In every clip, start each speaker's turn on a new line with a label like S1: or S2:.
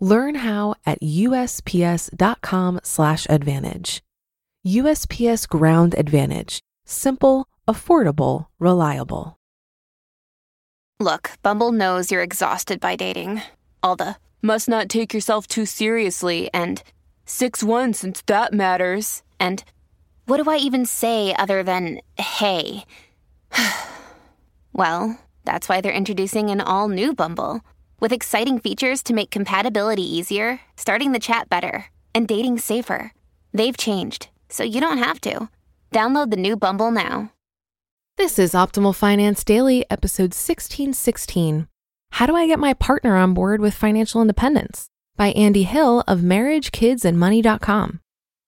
S1: Learn how at usps.com/advantage. USPS Ground Advantage: simple, affordable, reliable.
S2: Look, Bumble knows you're exhausted by dating. All the must not take yourself too seriously and 6-1 since that matters. And what do I even say other than hey? well, that's why they're introducing an all new Bumble with exciting features to make compatibility easier, starting the chat better, and dating safer. They've changed, so you don't have to. Download the new Bumble now.
S1: This is Optimal Finance Daily, episode 1616. How do I get my partner on board with financial independence? By Andy Hill of MarriageKidsAndMoney.com.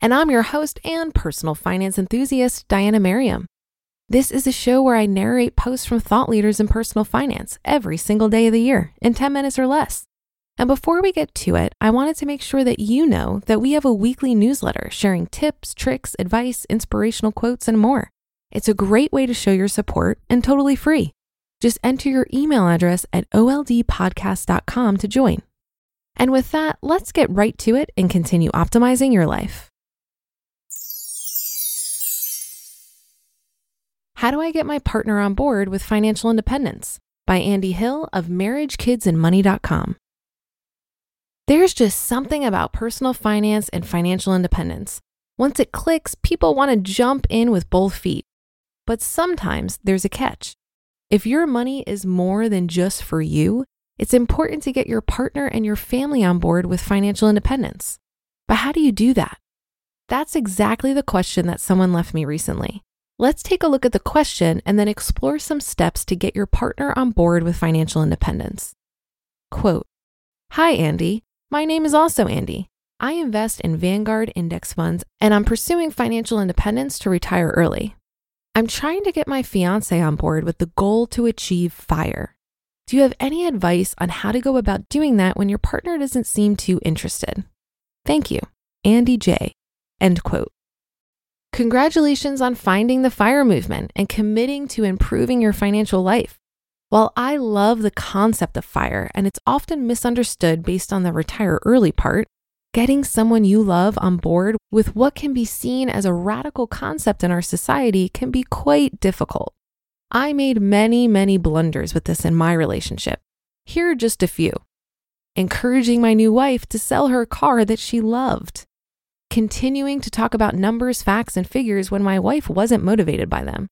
S1: And I'm your host and personal finance enthusiast, Diana Merriam. This is a show where I narrate posts from thought leaders in personal finance every single day of the year in 10 minutes or less. And before we get to it, I wanted to make sure that you know that we have a weekly newsletter sharing tips, tricks, advice, inspirational quotes, and more. It's a great way to show your support and totally free. Just enter your email address at oldpodcast.com to join. And with that, let's get right to it and continue optimizing your life. How do I get my partner on board with financial independence? By Andy Hill of MarriageKidsAndMoney.com. There's just something about personal finance and financial independence. Once it clicks, people want to jump in with both feet. But sometimes there's a catch. If your money is more than just for you, it's important to get your partner and your family on board with financial independence. But how do you do that? That's exactly the question that someone left me recently. Let's take a look at the question and then explore some steps to get your partner on board with financial independence. Quote Hi, Andy. My name is also Andy. I invest in Vanguard index funds and I'm pursuing financial independence to retire early. I'm trying to get my fiance on board with the goal to achieve FIRE. Do you have any advice on how to go about doing that when your partner doesn't seem too interested? Thank you, Andy J. End quote. Congratulations on finding the FIRE movement and committing to improving your financial life. While I love the concept of FIRE and it's often misunderstood based on the retire early part, getting someone you love on board with what can be seen as a radical concept in our society can be quite difficult. I made many, many blunders with this in my relationship. Here are just a few. Encouraging my new wife to sell her car that she loved continuing to talk about numbers, facts, and figures when my wife wasn't motivated by them,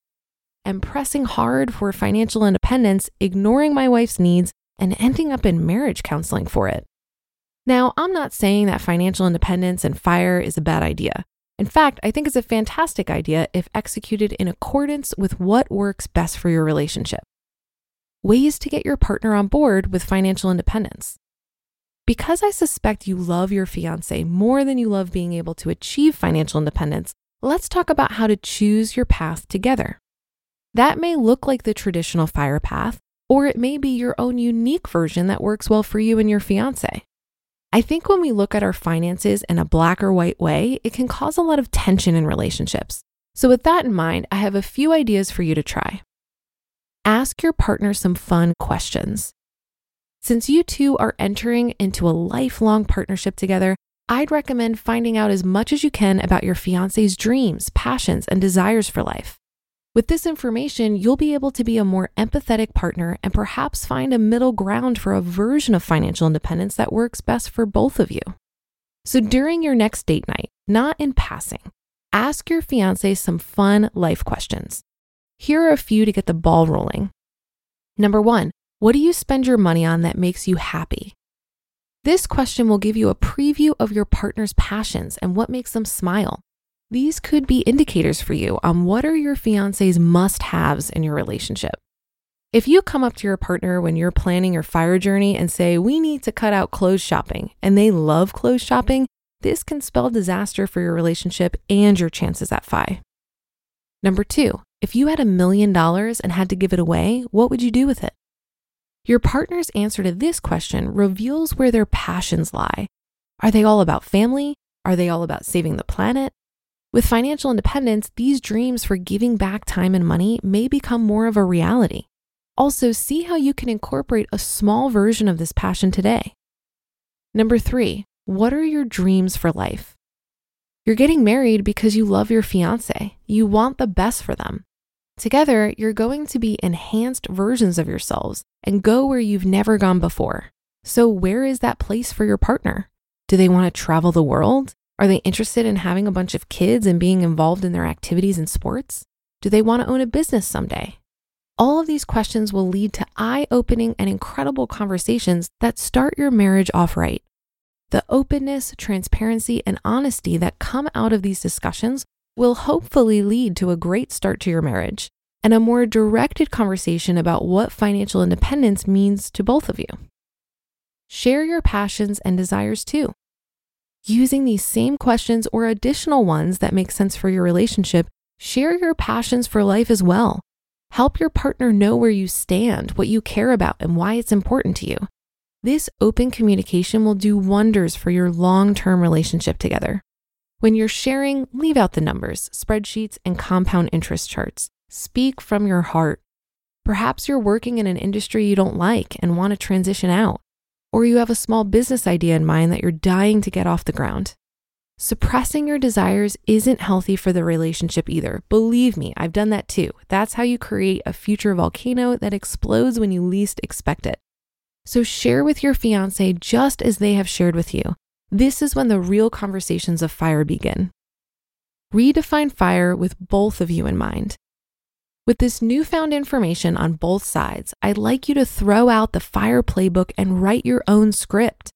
S1: and pressing hard for financial independence, ignoring my wife's needs, and ending up in marriage counseling for it. Now, I'm not saying that financial independence and FIRE is a bad idea. In fact, I think it's a fantastic idea if executed in accordance with what works best for your relationship. Ways to get your partner on board with financial independence. Because I suspect you love your fiance more than you love being able to achieve financial independence, let's talk about how to choose your path together. That may look like the traditional fire path, or it may be your own unique version that works well for you and your fiance. I think when we look at our finances in a black or white way, it can cause a lot of tension in relationships. So, with that in mind, I have a few ideas for you to try. Ask your partner some fun questions. Since you two are entering into a lifelong partnership together, I'd recommend finding out as much as you can about your fiance's dreams, passions, and desires for life. With this information, you'll be able to be a more empathetic partner and perhaps find a middle ground for a version of financial independence that works best for both of you. So during your next date night, not in passing, ask your fiance some fun life questions. Here are a few to get the ball rolling. Number one, what do you spend your money on that makes you happy? This question will give you a preview of your partner's passions and what makes them smile. These could be indicators for you on what are your fiance's must haves in your relationship. If you come up to your partner when you're planning your fire journey and say, We need to cut out clothes shopping, and they love clothes shopping, this can spell disaster for your relationship and your chances at FI. Number two, if you had a million dollars and had to give it away, what would you do with it? Your partner's answer to this question reveals where their passions lie. Are they all about family? Are they all about saving the planet? With financial independence, these dreams for giving back time and money may become more of a reality. Also, see how you can incorporate a small version of this passion today. Number three, what are your dreams for life? You're getting married because you love your fiance. You want the best for them. Together, you're going to be enhanced versions of yourselves and go where you've never gone before. So, where is that place for your partner? Do they want to travel the world? Are they interested in having a bunch of kids and being involved in their activities and sports? Do they want to own a business someday? All of these questions will lead to eye opening and incredible conversations that start your marriage off right. The openness, transparency, and honesty that come out of these discussions will hopefully lead to a great start to your marriage and a more directed conversation about what financial independence means to both of you. Share your passions and desires too. Using these same questions or additional ones that make sense for your relationship, share your passions for life as well. Help your partner know where you stand, what you care about, and why it's important to you. This open communication will do wonders for your long term relationship together. When you're sharing, leave out the numbers, spreadsheets, and compound interest charts. Speak from your heart. Perhaps you're working in an industry you don't like and want to transition out, or you have a small business idea in mind that you're dying to get off the ground. Suppressing your desires isn't healthy for the relationship either. Believe me, I've done that too. That's how you create a future volcano that explodes when you least expect it. So share with your fiance just as they have shared with you. This is when the real conversations of fire begin. Redefine fire with both of you in mind. With this newfound information on both sides, I'd like you to throw out the fire playbook and write your own script.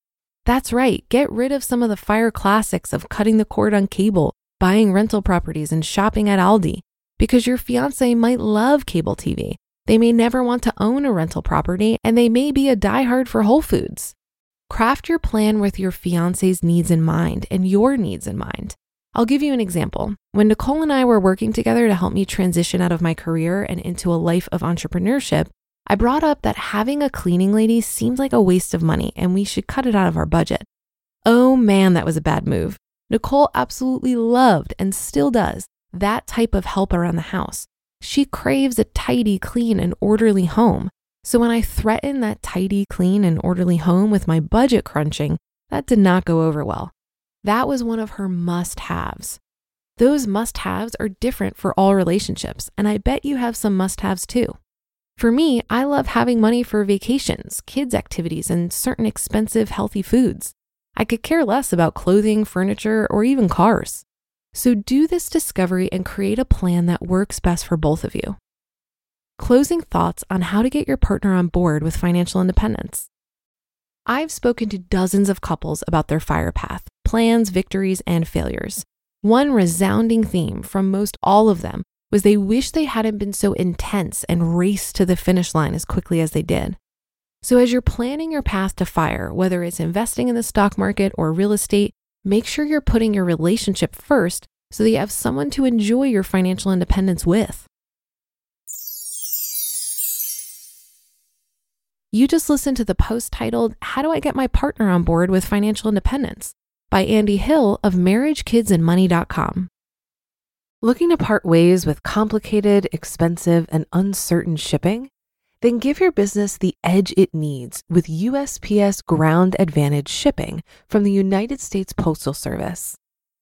S1: That's right, get rid of some of the fire classics of cutting the cord on cable, buying rental properties, and shopping at Aldi, because your fiance might love cable TV they may never want to own a rental property, and they may be a diehard for Whole Foods. Craft your plan with your fiance's needs in mind and your needs in mind. I'll give you an example. When Nicole and I were working together to help me transition out of my career and into a life of entrepreneurship, I brought up that having a cleaning lady seemed like a waste of money and we should cut it out of our budget. Oh man, that was a bad move. Nicole absolutely loved and still does that type of help around the house. She craves a tidy, clean, and orderly home. So when I threatened that tidy, clean, and orderly home with my budget crunching, that did not go over well. That was one of her must haves. Those must haves are different for all relationships, and I bet you have some must haves too. For me, I love having money for vacations, kids' activities, and certain expensive, healthy foods. I could care less about clothing, furniture, or even cars. So do this discovery and create a plan that works best for both of you. Closing thoughts on how to get your partner on board with financial independence. I've spoken to dozens of couples about their fire path, plans, victories, and failures. One resounding theme from most all of them was they wish they hadn't been so intense and raced to the finish line as quickly as they did. So, as you're planning your path to fire, whether it's investing in the stock market or real estate, make sure you're putting your relationship first so that you have someone to enjoy your financial independence with. You just listened to the post titled, How Do I Get My Partner on Board with Financial Independence? by Andy Hill of MarriageKidsAndMoney.com. Looking to part ways with complicated, expensive, and uncertain shipping? Then give your business the edge it needs with USPS Ground Advantage shipping from the United States Postal Service.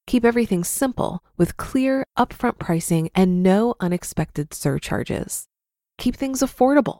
S1: Keep everything simple with clear, upfront pricing and no unexpected surcharges. Keep things affordable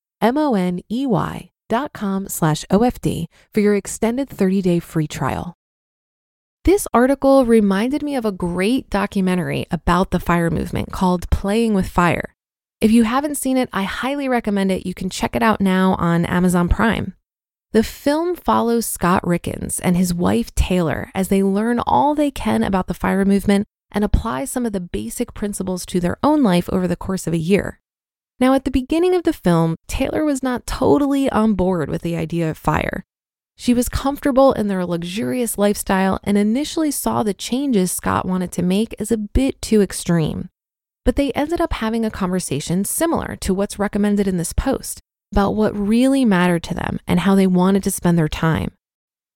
S1: M O N E Y dot com slash OFD for your extended 30 day free trial. This article reminded me of a great documentary about the fire movement called Playing with Fire. If you haven't seen it, I highly recommend it. You can check it out now on Amazon Prime. The film follows Scott Rieckens and his wife Taylor as they learn all they can about the fire movement and apply some of the basic principles to their own life over the course of a year. Now, at the beginning of the film, Taylor was not totally on board with the idea of fire. She was comfortable in their luxurious lifestyle and initially saw the changes Scott wanted to make as a bit too extreme. But they ended up having a conversation similar to what's recommended in this post about what really mattered to them and how they wanted to spend their time.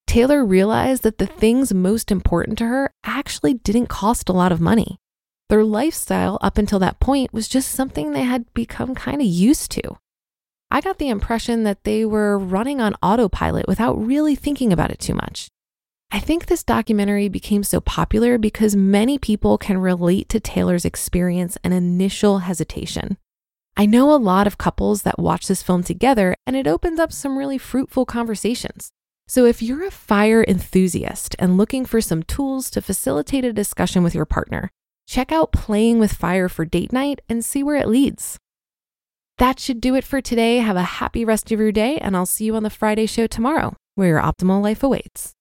S1: Taylor realized that the things most important to her actually didn't cost a lot of money. Their lifestyle up until that point was just something they had become kind of used to. I got the impression that they were running on autopilot without really thinking about it too much. I think this documentary became so popular because many people can relate to Taylor's experience and initial hesitation. I know a lot of couples that watch this film together, and it opens up some really fruitful conversations. So, if you're a fire enthusiast and looking for some tools to facilitate a discussion with your partner, Check out Playing with Fire for date night and see where it leads. That should do it for today. Have a happy rest of your day, and I'll see you on the Friday show tomorrow, where your optimal life awaits.